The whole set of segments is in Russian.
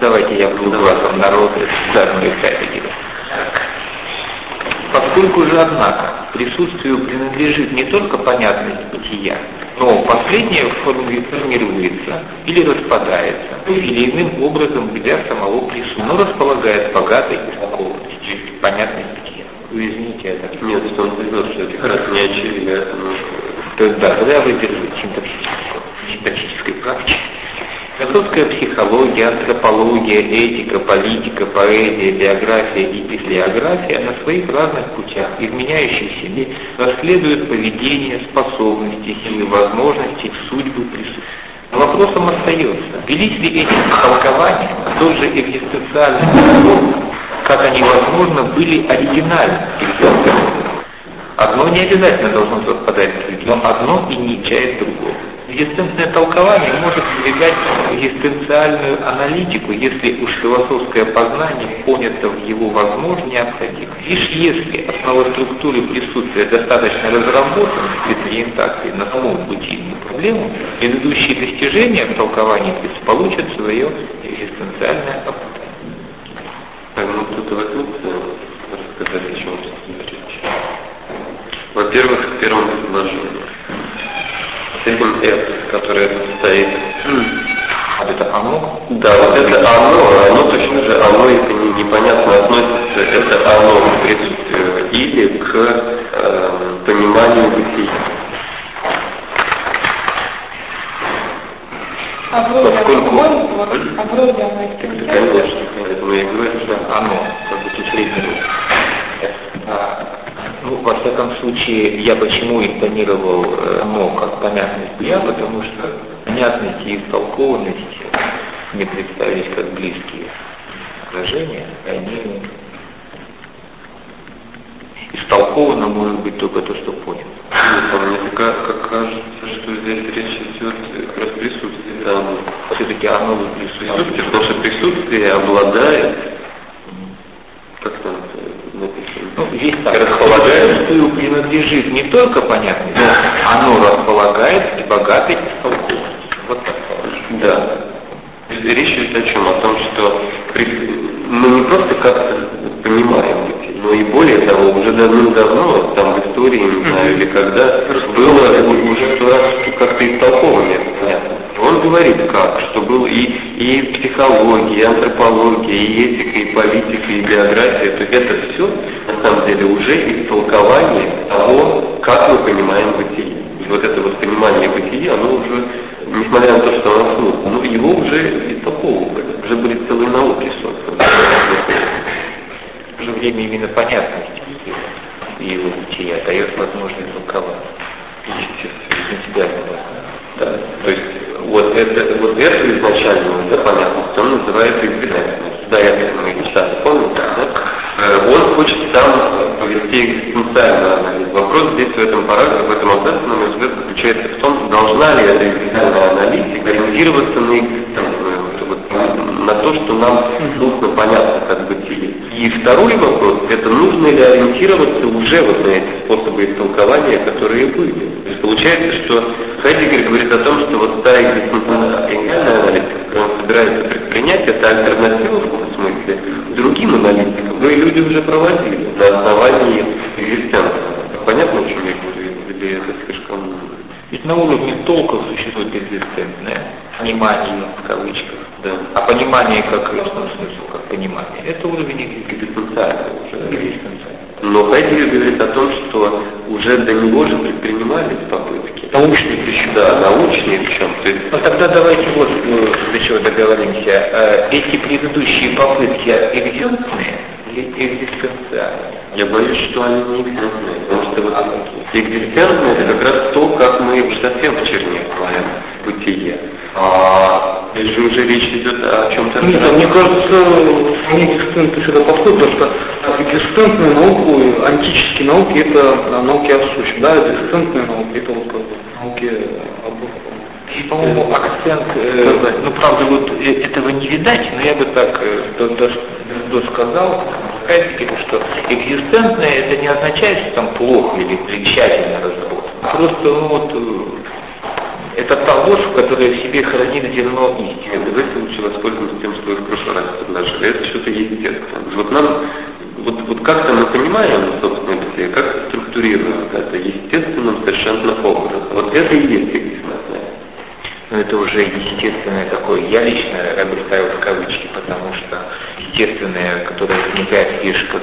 Давайте я буду глазом народа и делать. Поскольку же, однако, присутствию принадлежит не только понятность бытия, но последнее формируется или распадается, или иным образом для самого присутствия, но располагает богатой истолкованностью, понятность бытия. Вы извините, так... Нет, что он сказал, что это как раз не очевидно. То есть, да, тогда я выдержу синтаксической, синтаксической практики. Философская психология, антропология, этика, политика, поэзия, биография и библиография на своих разных путях, изменяющих себе, расследуют поведение, способности, силы, возможности, судьбы присутствия. Вопросом остается, велись ли эти толкования столь же экзистенциально, как они, возможно, были оригинальны Одно не обязательно должно совпадать с другим, но одно и не чает другого. Экзистенциальное толкование может выдвигать экзистенциальную аналитику, если уж философское познание понято в его возможно необходимо. Лишь если основа структуры присутствия достаточно разработана для ориентации на саму бытийную проблему, предыдущие достижения в толковании получат свое экзистенциальное оправдание. Так, ну тут возьмут рассказать, о чем тут речь. Во-первых, в первом с этим S, которое стоит. А это оно? Да, вот это оно, оно точно же, оно это не, непонятно относится, это оно к присутствию или к э, пониманию бытия. А вроде Поскольку... а вроде оно Конечно, поэтому я говорю, что оно, как бы тут ну, во всяком случае, я почему интонировал э, «но» как понятность я, потому что понятность и истолкованность мне представились как близкие выражения, и они истолковано может быть только то, что. Нет, мне как, как кажется, что здесь речь идет как раз присутствие, да, все-таки оно присутствие. Присутствие, потому что присутствие обладает, так, располагает, принадлежит не только понятно, но оно располагает и богатой истолкованностью. Вот так. Да. Речь идет о чем? О том, что мы не просто как-то понимаем но и более того, уже давным-давно, там в истории, не знаю, или когда, было уже как-то истолковано это понятно. Говорит как, что был и, и психология, и антропология, и этика, и политика, и биография, то есть это все, на самом деле, уже истолкование того, как мы понимаем бытие. И вот это вот понимание бытия, оно уже, несмотря на то, что оно смутно, ну, его уже истолковывали, уже были целые науки созданы в то же время именно понятность и его бытия дает возможность толковать. Принципиально Да. То есть вот это вот это изначально, да, понятность, он называется экзистентность. Да, это мы сейчас помните, да? Э, он хочет сам провести экзистенциальный анализ. Вопрос здесь в этом параграфе, в этом абзаце, на мой взгляд, заключается в том, должна ли эта экзистенциальная аналитика ориентироваться на экзистенцию, на то, что нам нужно понятно как бытие. И второй вопрос, это нужно ли ориентироваться уже вот на эти способы истолкования, которые были. То есть получается, что Хайдегер говорит о том, что вот та экзистенциальная аналитика, которую он собирается предпринять, это альтернатива в каком смысле другим аналитикам. Ну и люди уже проводили на основании экзистенции. Понятно, о чем я говорю? Или это слишком... Ведь на уровне толков существует экзистентное понимание в кавычках. Да. А понимание как в смысл, как понимание, это уровень экзистенциальный уже, экзистенциальный. Но Хайдегер говорит о том, что уже до него же предпринимались попытки. Научные причем. Да, научные причем. То есть... Ну тогда давайте вот э, до чего договоримся. Э, эти предыдущие попытки экзистентные или экзистенциальные? Я боюсь, что они не экзистентные. Потому что вот экзистентные это как раз то, как мы совсем в черне знаем бытие. А же уже речь идет о чем-то... Нет, а мне кажется, вполне экзистентно сюда подходит, потому что экзистентная наука, антические науки это науки о сущем, да, экзистентная наука это вот как бы науки об и, по-моему, акцент, э, ну, правда, вот э, этого не видать, но я бы так э, досказал, что экзистентное это не означает, что там плохо или тщательно разработано. Просто, ну, вот, Это та ложь, которая в себе хранит зерно истины. Давайте лучше воспользуемся тем, что вы в прошлый раз предложили. Это что-то естественное. Вот нам, вот, вот как-то мы понимаем, собственно, бытие, как структурируется это естественным совершенно образом. Вот это и есть знание. Но это уже естественное такое. Я лично я в кавычки, потому что естественное, которое возникает лишь как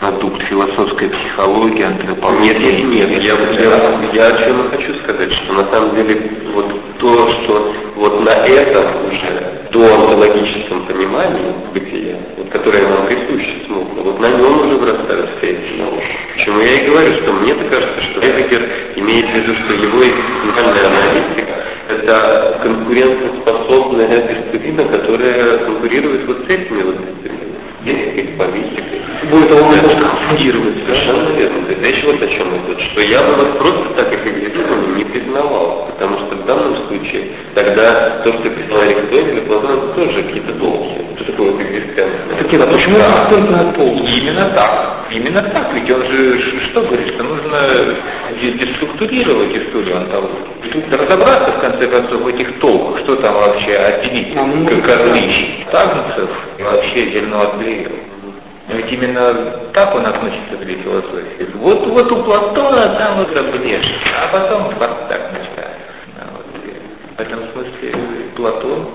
продукт философской психологии, антропологии. Нет, нет, нет. Я, я, я о чем хочу сказать, что на самом деле вот то, что вот на этом уже до онтологическом понимании бытия, вот, которое нам присуще смутно, вот на нем уже вырастают все эти науки. Почему я и говорю, что мне-то кажется, что Эдегер имеет в виду, что его экзистенциальная аналитика – это конкурентоспособная дисциплина, которая конкурирует вот с этими вот дисциплинами политикой. Более того, он может конфундировать. Совершенно верно. Есть речь вот о чем идет, что я бы вас просто так их экзистировали не признавал, потому что в данном случае тогда то, что писал Аристотель Платон, это тоже какие-то долги. Что такое вот экзистенция? Так нет, а почему Да. экзистентная пол? Именно так. Именно так. Ведь он же что говорит, что нужно де- деструктурировать историю онтологии. И тут разобраться, в конце концов, в этих толках, что там вообще отделить, как отличить тагнцев и вообще зерно от плевел. Ведь именно так он относится к философии. Вот, вот у Платона там вот брешь, а потом вот так начинается. А вот, в этом смысле Платон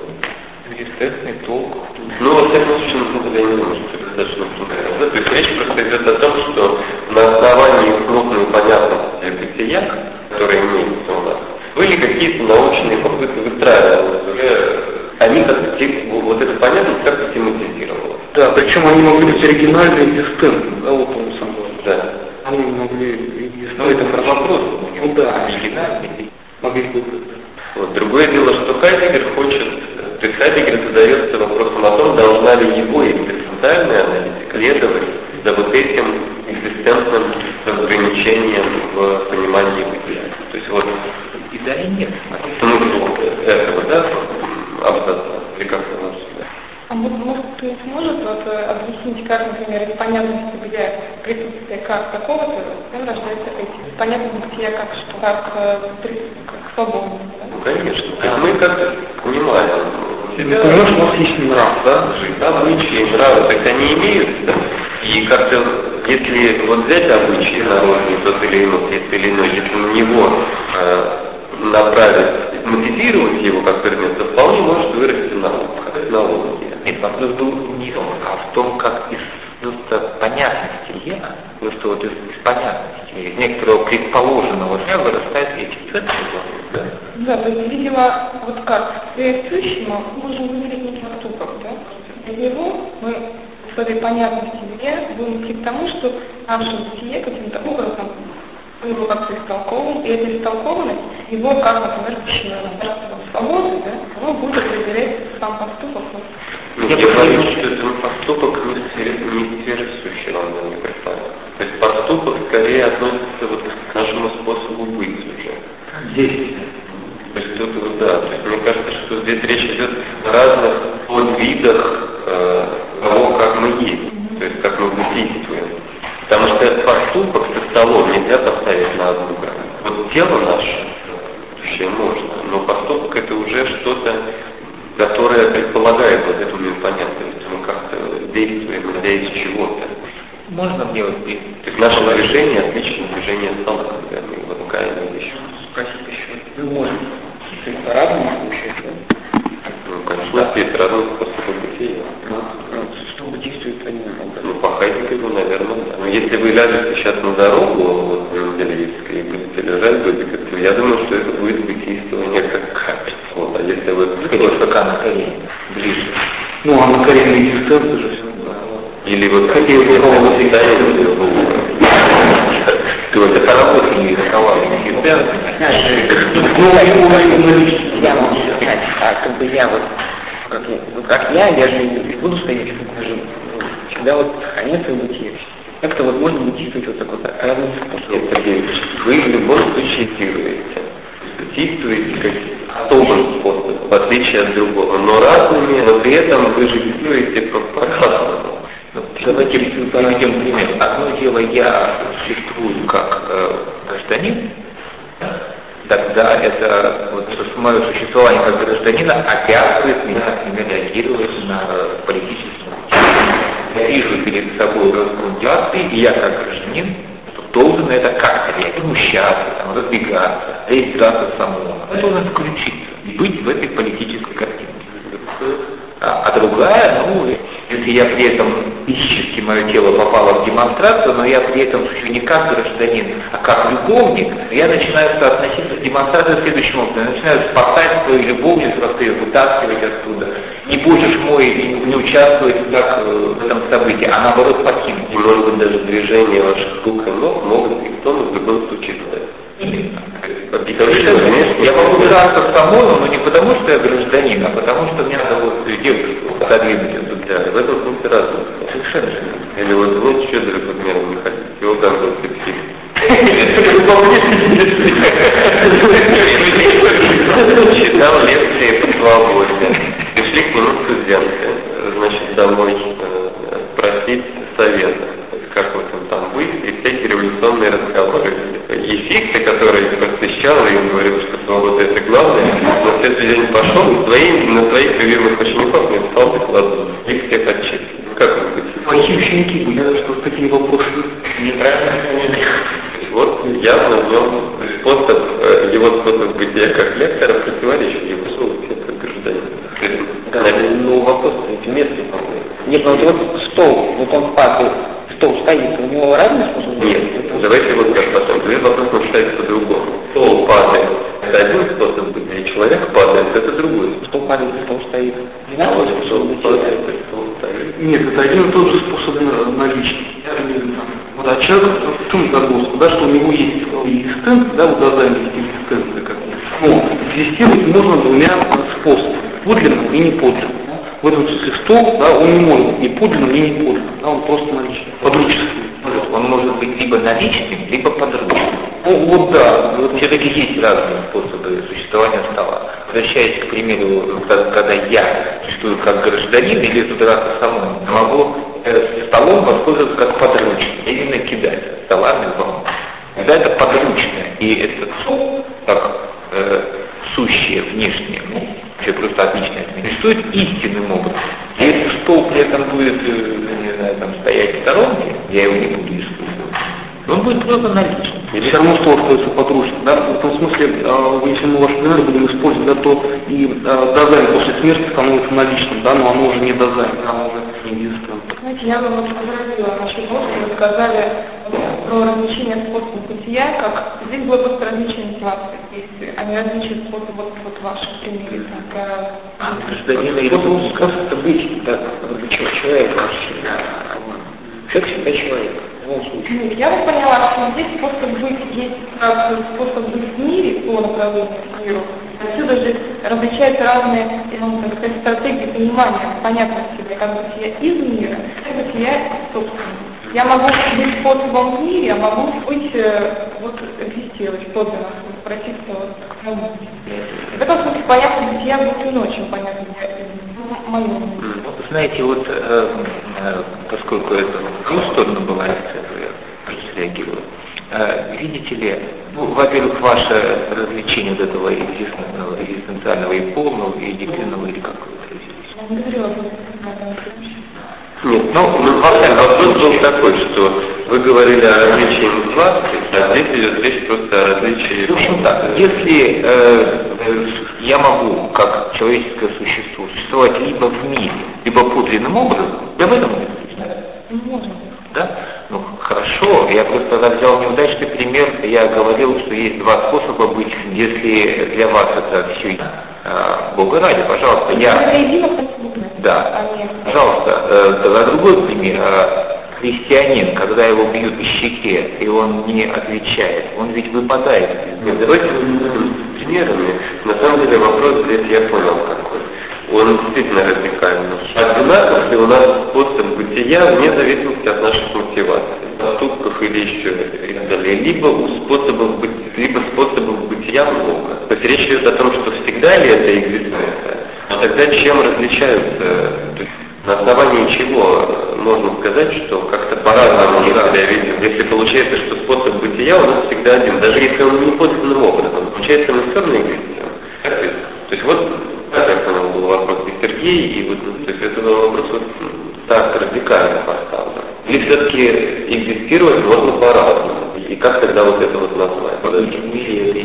естественный толк. Ну, во всяком случае, на самом деле, не это достаточно трудно. То есть речь просто идет о том, что на основании крупной понятности бытия, которые имеются у нас, были какие-то научные попытки выстраивать уже, они те- вот эта понятность как-то тематизировалась. Да, причем они могли быть оригинальны и экзистентны, да, вот он сам говорит. Да. Они могли Но это про вопрос. Ну да. Оригинальный. могли быть. Вот. Другое дело, что Хайдегер хочет, то есть Хайдегер задается вопросом о том, должна ли его экзистенциальная аналитика следовать за вот этим экзистентным разграничением в понимании бытия. То есть вот И да, и нет. смысл этого, да, абзаца, или как это называется? А может, кто-нибудь может вот, э, объяснить, как, например, из понятности бытия присутствие как такого-то, там рождается эти понятность бытия как что, как, э, как свободность. Да? Ну, конечно. То есть мы как-то понимаем себя, Ну, понимаешь, у нас есть нрав, да? жизнь, обычаи, нравы, есть они имеются. И как-то, если вот взять обычаи народные, тот или иной, тот или иной, если на него э, направить, мотивировать его как предмет, то вполне может вырасти наука, технология. Нет, вопрос был не в том, а в том, как из просто понятности я, просто вот из, из понятности, из некоторого предположенного я вырастает эти ценности. Да. Да, то есть, видимо, вот как сущему можем выделить некий поступок, да? Для него мы в этой понятности «я» будем идти к тому, что наше бытие каким-то образом мы его как-то истолковываем, и эта истолкованность, его, как, например, свободы, да, оно будет определять сам поступок. Ну, Я я бы говорю, хотел- что это поступок не не сущей, он мне представляет. То есть поступок скорее относится вот к нашему способу быть уже. Здесь. То есть тут, вот, да, то есть мне кажется, что здесь речь идет о разных подвидах э, того, как мы есть, то есть как мы действуем. Потому что поступок со столом нельзя поставить на одну грань. Вот тело наше, вообще можно, но поступок это уже что-то, которое предполагает вот эту непонятность. Мы как-то действуем, из чего-то. Можно мне вот То есть наше движение отлично от движения стола, когда мы руками вещи. спросить еще? Ну, можно. То есть по-разному получается? Ну, конечно, есть разные способы бытия. Чтобы действует они Ну, по Хайдегеру, наверное, да. Но если вы ляжете сейчас на дорогу, вот на неделе есть, и будете лежать годик, то я думаю, что это будет бытийствование как капель. Вот, а если вы Хотел пока на колени, ближе. Ну, а на коренной экзистенции же все. или вот Хотел бы кого-то то это поработать не рисковали. Ну, у наличности. я могу сказать, а как бы я вот, как, я- ну, как я, я же не буду стоять, ну, всегда вот сохранять свое бытие. Как-то вот можно будет действовать вот так вот разным способом. Сергеевич, вы в любом случае действуете. Действуете как особым способом, в отличие от другого, но разными, но при этом вы же действуете по- по-разному. Давайте приведем пример. Одно дело, я существую как э, гражданин, да, тогда это вот мое существование как гражданина обязывает меня, например, реагировать на политические Я вижу перед собой разгрунтации, и я как гражданин должен это как-то реагировать, возмущаться, там, разбегаться, реализоваться самому. Я должен включиться, быть в этой политической картине. А, а другая, ну, если я при этом физически мое тело попало в демонстрацию, но я при этом сущу не как гражданин, а как любовник, я начинаю соотноситься с демонстрацией следующим образом. Я начинаю спасать свою любовницу, как ее вытаскивать оттуда. Не будешь мой, не участвовать как э, в этом событии, а наоборот покинуть. Может быть, даже движения ваших рук и ног могут симптомы в любом случае Именно. Я могу драться с Самойлом, но не потому, что я гражданин, а потому, что мне надо вот девушку отодвинуть эту да, в этом смысле разное. Совершенно. Или вот вы Щедрый подмером не хотите, его там был. Читал лекции по свободе. Студенты, значит, домой э, просить совета как вот он там быть, и всякие революционные разговоры. И Фихте, который просвещал, и он говорил, что свобода это главное, на следующий день пошел и своим, на своих любимых учеников написал доклад, их всех отчислил. Как он быть? Плохие ученики были, что с такими вопросами. Неправильно. Вот явно в нем способ, э, его способ бытия как лектора противоречит его совести как гражданина. Да, ну вопрос ведь уместный, по-моему. Нет, ну вот стол, вот он падает, стол стоит, у него разный способ? Нет, давайте вот как потом. Две вопрос он ставит по-другому. Стол падает, это один способ бытия, человек падает, это другой. Стол падает, стол стоит. Не надо Вот способ стол падает, стол стоит. Нет, это один и тот же способ на- наличия. Вот, а человек в чем загвоздка, да, что у него есть экзистенция, да, вот дозами экзистенция как Но экзистировать можно двумя способами, подлинным и неподлинным. В этом смысле стол, да, он не может быть ни подлинным, ни неподлинным, да, он просто наличный, подруческий. Он может быть либо наличным, либо подручным. Ну, вот да, Вот все-таки есть разные способы существования стола. Возвращаясь к примеру, когда, я существую как гражданин или тут раз самой, могу э, столом воспользоваться как подручным, именно кидать столами вам. Когда это подручное, и этот стол, как э, сущее внешнее, ну, просто отличное, существует истинным образом. И если стол при этом будет, э, не знаю, там, стоять в сторонке, я его не буду использовать, он будет просто наличным. Все равно стол остается подручным, да, в этом смысле, э, если мы ваш пример будем использовать, да, то и э, дозайн после смерти становится наличным, да, но оно уже не дозайн, оно уже не экзистент. Знаете, я бы вот возразила того, что вы сказали про различение способов бытия, как здесь было просто различие мотивации а не различие способа вот, вот в вашем примере. Так, а, Гражданина или Способ просто быть, да, человек вообще. Человек всегда человек, в любом случае. ну, я бы поняла, что здесь способ быть есть как способ быть в мире по направлению к миру. Отсюда же различаются разные, ну, так сказать, стратегии понимания, понятности как бытия из мира, как бытия собственно. Я могу быть способом в мире, а могу быть, э, вот, экзистировать подлинно, обратиться вот к тому. В этом смысле понятие бытия будет не очень понятно. Вот, Знаете, вот э, э, поскольку это в ту сторону была лекция, то я среагирую. Э, видите ли, ну, во-первых, ваше развлечение вот этого экзистенциального, и полного, и единственного, или как вы это Нет, ну, ну вопрос был такой, что вы говорили о различии мотивации, а здесь идет речь просто о различии... В общем так, если э, э, я могу, как человеческое существо, существовать либо в мире, либо подлинным образом, я в этом не можно. Да? Ну, хорошо, я просто тогда взял неудачный пример, я говорил, что есть два способа быть, если для вас это все э, Бога ради, пожалуйста, Это я... Да, пожалуйста, э, тогда другой пример. Э, Христианин, когда его бьют по щеке, и он не отвечает, он ведь выпадает. Нет, давайте примерами. На самом деле вопрос здесь я понял какой. Он действительно радикальный. Одинаков ли у нас способ бытия вне зависимости от наших мотиваций, поступков или еще и так далее. Либо у способов, быть- либо способов бытия много. То есть речь идет о том, что всегда ли это экзистенция, а тогда чем различаются? То есть На основании чего можно сказать, что как-то по-разному мы себя видим? Если получается, что способ бытия у нас всегда один, даже если он не подлинным образом, получается мы все равно экзистируем. То есть вот, как я понял, был вопрос и Сергей, и вот, то есть это был вопрос вот так радикально поставлен. Или все-таки экзистировать можно по-разному? И как тогда вот это вот назвать? Подожди, в мире это.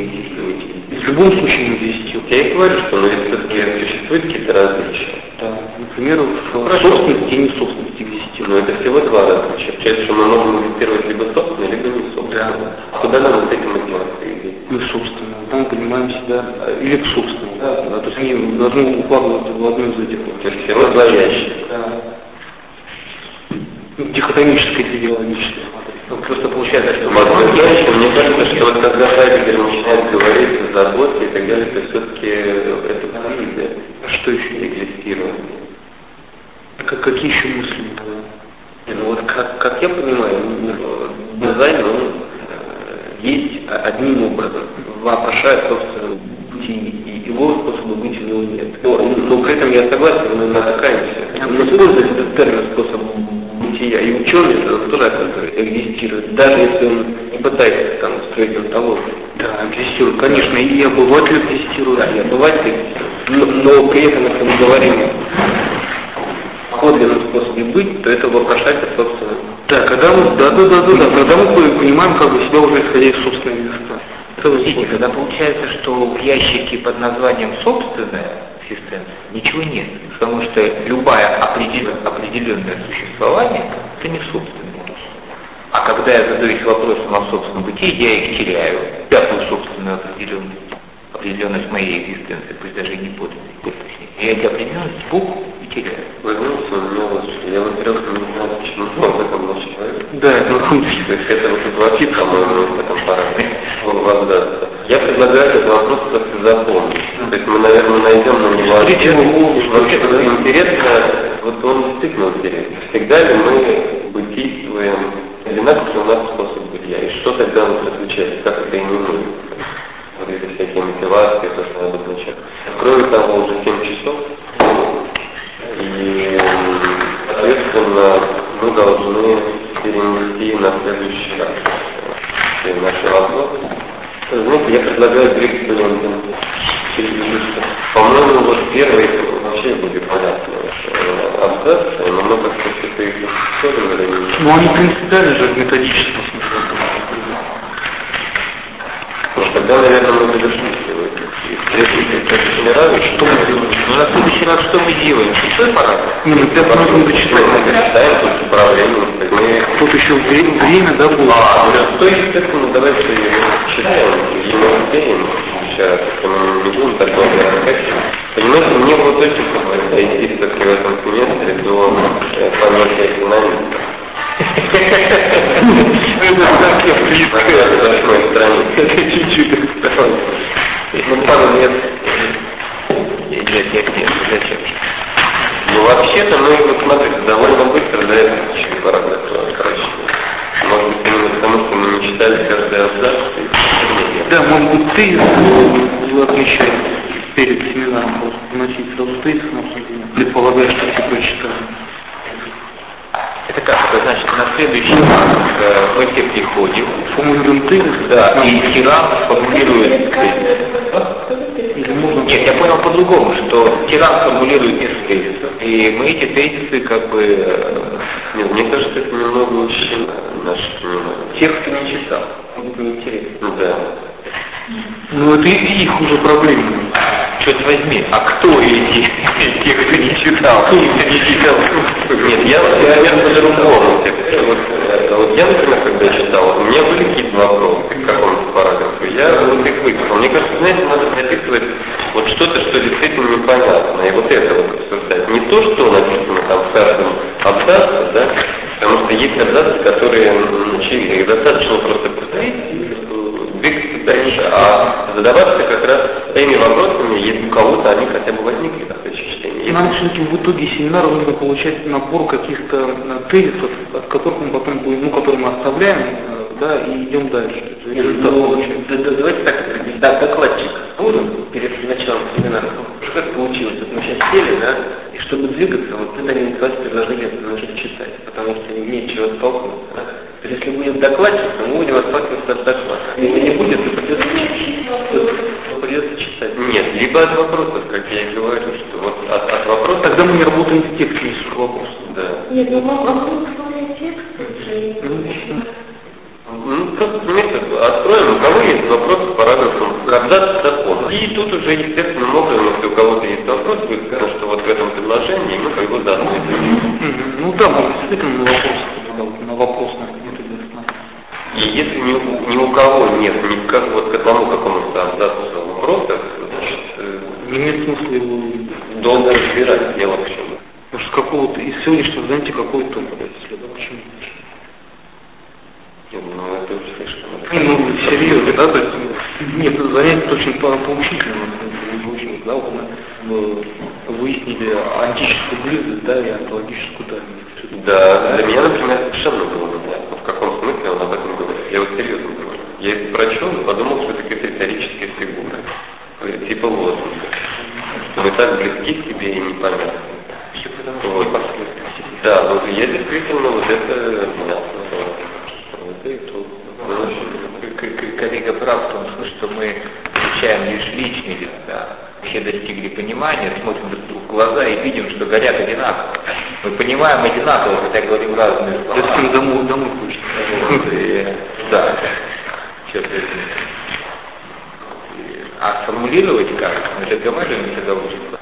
В любом случае не экзистирует. Я и говорю, что ну, все-таки существуют какие-то различия. Да. Например, в собственности и не собственности экзистирует. Но это всего два различия. Получается, что мы можем инвестировать либо собственно, либо не собственно. Да. А куда нам вот эти мотивации идти? Мы собственно. Да, мы понимаем себя э, или в собственном. Да, да, то есть они должны укладываться в одну из этих. То есть все двоящие. Да. Ну, Дихотомическое идеологическое. Ну, просто получается, что Возможно, мне кажется, что вот когда Хайдегер начинает говорить о заботе и так далее, то все-таки это иллюзия. Что еще? Экзистирование. А как, какие еще мысли? Не, Ну вот как, как я понимаю, дизайн, он э, есть одним образом, вопрошает, собственно, быть и его способа быть у него нет. Но, но при этом я согласен, мы натыкаемся. Он использует этот термин способ бытия, и ученый он тоже оказывается, экзистирует, даже если он не пытается там строить онтологию. Да, экзистирует, конечно, и обыватель экзистирует. Да, и обыватель экзистирует. Но, но при этом, если мы говорим о подлинном способе быть, то это вопрошается, собственно, Да, когда мы, да, да, да, да, да, когда мы понимаем как бы себя уже исходя из собственной места. Это Подождите, тогда получается, что в ящике под названием «собственная экзистенция» ничего нет, потому что любое определен- определенное существование – это не собственное. А когда я задаюсь вопросом о собственном бытии, я их теряю, пятую собственную определенность, определенность моей экзистенции, пусть даже и не точнее. Я эти определенности пух и теряю. Вы знаете, у меня вот, я, во-первых, не знаю, почему об этом был человек. Да, это на самом деле. То есть это вот звучит, по-моему, в этом воздастся. Я предлагаю этот вопрос как-то запомнить. То есть мы, наверное, найдем на него ответ. Вообще, интересно, вот он действительно интересен. Всегда ли мы бытийствуем одинаково у нас способ бытия? И что тогда вот отличается? Как это именуется? Эти всякие мотивации, то, что надо обозначать. Кроме того, уже 7 часов, и, соответственно, мы должны перенести на следующий раз все наши вопросы. Знаете, я предлагаю двигаться Египет. По-моему, вот первый вообще будет понятно. Абзац, немного все-таки их исследовали. Ну, они принципиально же в методическом смысле. Ну, тогда, наверное, мы завершим Что мы делаем? Ну, на следующий раз что мы делаем? Шестой параграф? Не, мы пять минут мы дочитаем. тут управление, так мы Тут еще вре- время, да, будет. А, ну, то, естественно, давайте читаем, и мы успеем сейчас, если мы не будем так долго отдыхать. Понимаете, мне вот очень хотелось дойти все-таки в этом семестре до э, понятия экономики. Это совсем близко. На восьмой странице. Это чуть-чуть. Ну, пару лет. Для тех нет, зачем? Ну, вообще-то, мы, вот смотрите, довольно быстро, да, это четыре параграфа, короче. Может быть, именно потому, что мы не читали каждый абзац. Да, может быть, ты э, отмечай перед семинаром, просто сразу тезис на обсуждение. Предполагаю, что все прочитали. Это как? Это значит, на следующий раз э, мы все приходим, тезис. да, и тиран формулирует. Нет, я понял по-другому, что тиран формулирует несколько тезисов, и мы эти тезисы как бы э, Нет, мне кажется, это немного ущемляет наше понимание. тех, кто не читал, будет интересно. Да. Ну, это и- их уже проблема. Черт возьми, а кто эти, те, кто не читал? Кто не читал? Нет, я, я, я по-другому. Вот, э, вот я, например, когда читал, у меня были какие-то вопросы к какому-то параграфу. Я вот их выписал. Мне кажется, знаете, надо записывать вот что-то, что действительно непонятно, и вот это вот обсуждать. Не то, что написано там в каждом абзаце, да, потому что есть абзацы, которые м, очевидны. Их достаточно просто повторить дальше, а задаваться как раз теми вопросами, если у кого-то они хотя бы возникли на И чтение. нам все-таки в итоге семинара нужно получать набор каких-то э, тезисов, от которых мы потом будем, ну, которые мы оставляем, э, да, и идем дальше. Ну, да- да- давайте так, да, докладчик нужен перед началом семинара. Ну, Как получилось? Вот мы сейчас сели, да, и что чтобы двигаться, вот это не называется предложение начать читать, потому что нечего столкнуться. Да? То есть если будет докладчик, будем отталкиваться от доклада. Если не будет, то придется, то придется читать. Нет, либо от вопросов, как я и говорю, что вот от, от вопросов... Тогда мы не работаем в тексте, если к вопросу. Да. Нет, ну могу вспомнить текст уже. Ну, просто понимаете, откроем, у кого есть вопрос по параграфам когда закона. И тут уже естественным образом, если у кого-то есть вопрос, будет сказано, что вот в этом предложении мы как бы да, Мгм. Ну да, мы действительно вопрос, да, вот на вопрос на методе И если ни, у- ни у кого нет ни как, вот к одному какому-то абзацу вопросов, значит, э, Не имеет смысла его... долго разбирать дело в чем. Может, какого-то из сегодняшнего занятия какой-то брать следа. Почему? Нет, Ну, это уж слишком. Ну, серьезно, да, то есть, нет, занятие очень по- поучительно, на самом деле, очень, да, вот мы э, выяснили антическую близость, да, и антологическую дальность. Да, для меня, например, совершенно было непонятно, в каком смысле он об этом. Я вот серьезно говорю. Я это прочел и подумал, что это какие-то риторические фигуры, э, типа лозунга. Что мы так близки к тебе и непонятно. Вот. Да, вот я действительно вот это понятно. Вот и тут. К- Коллега прав в том смысле, что мы изучаем лишь личные лица. Все достигли понимания, смотрим друг другу в глаза и видим, что горят одинаково. Мы понимаем одинаково, хотя говорим разные слова. Ним домой, домой хочется. Вот, и- да, а сформулировать как? Мы же говорили, мы всегда учимся.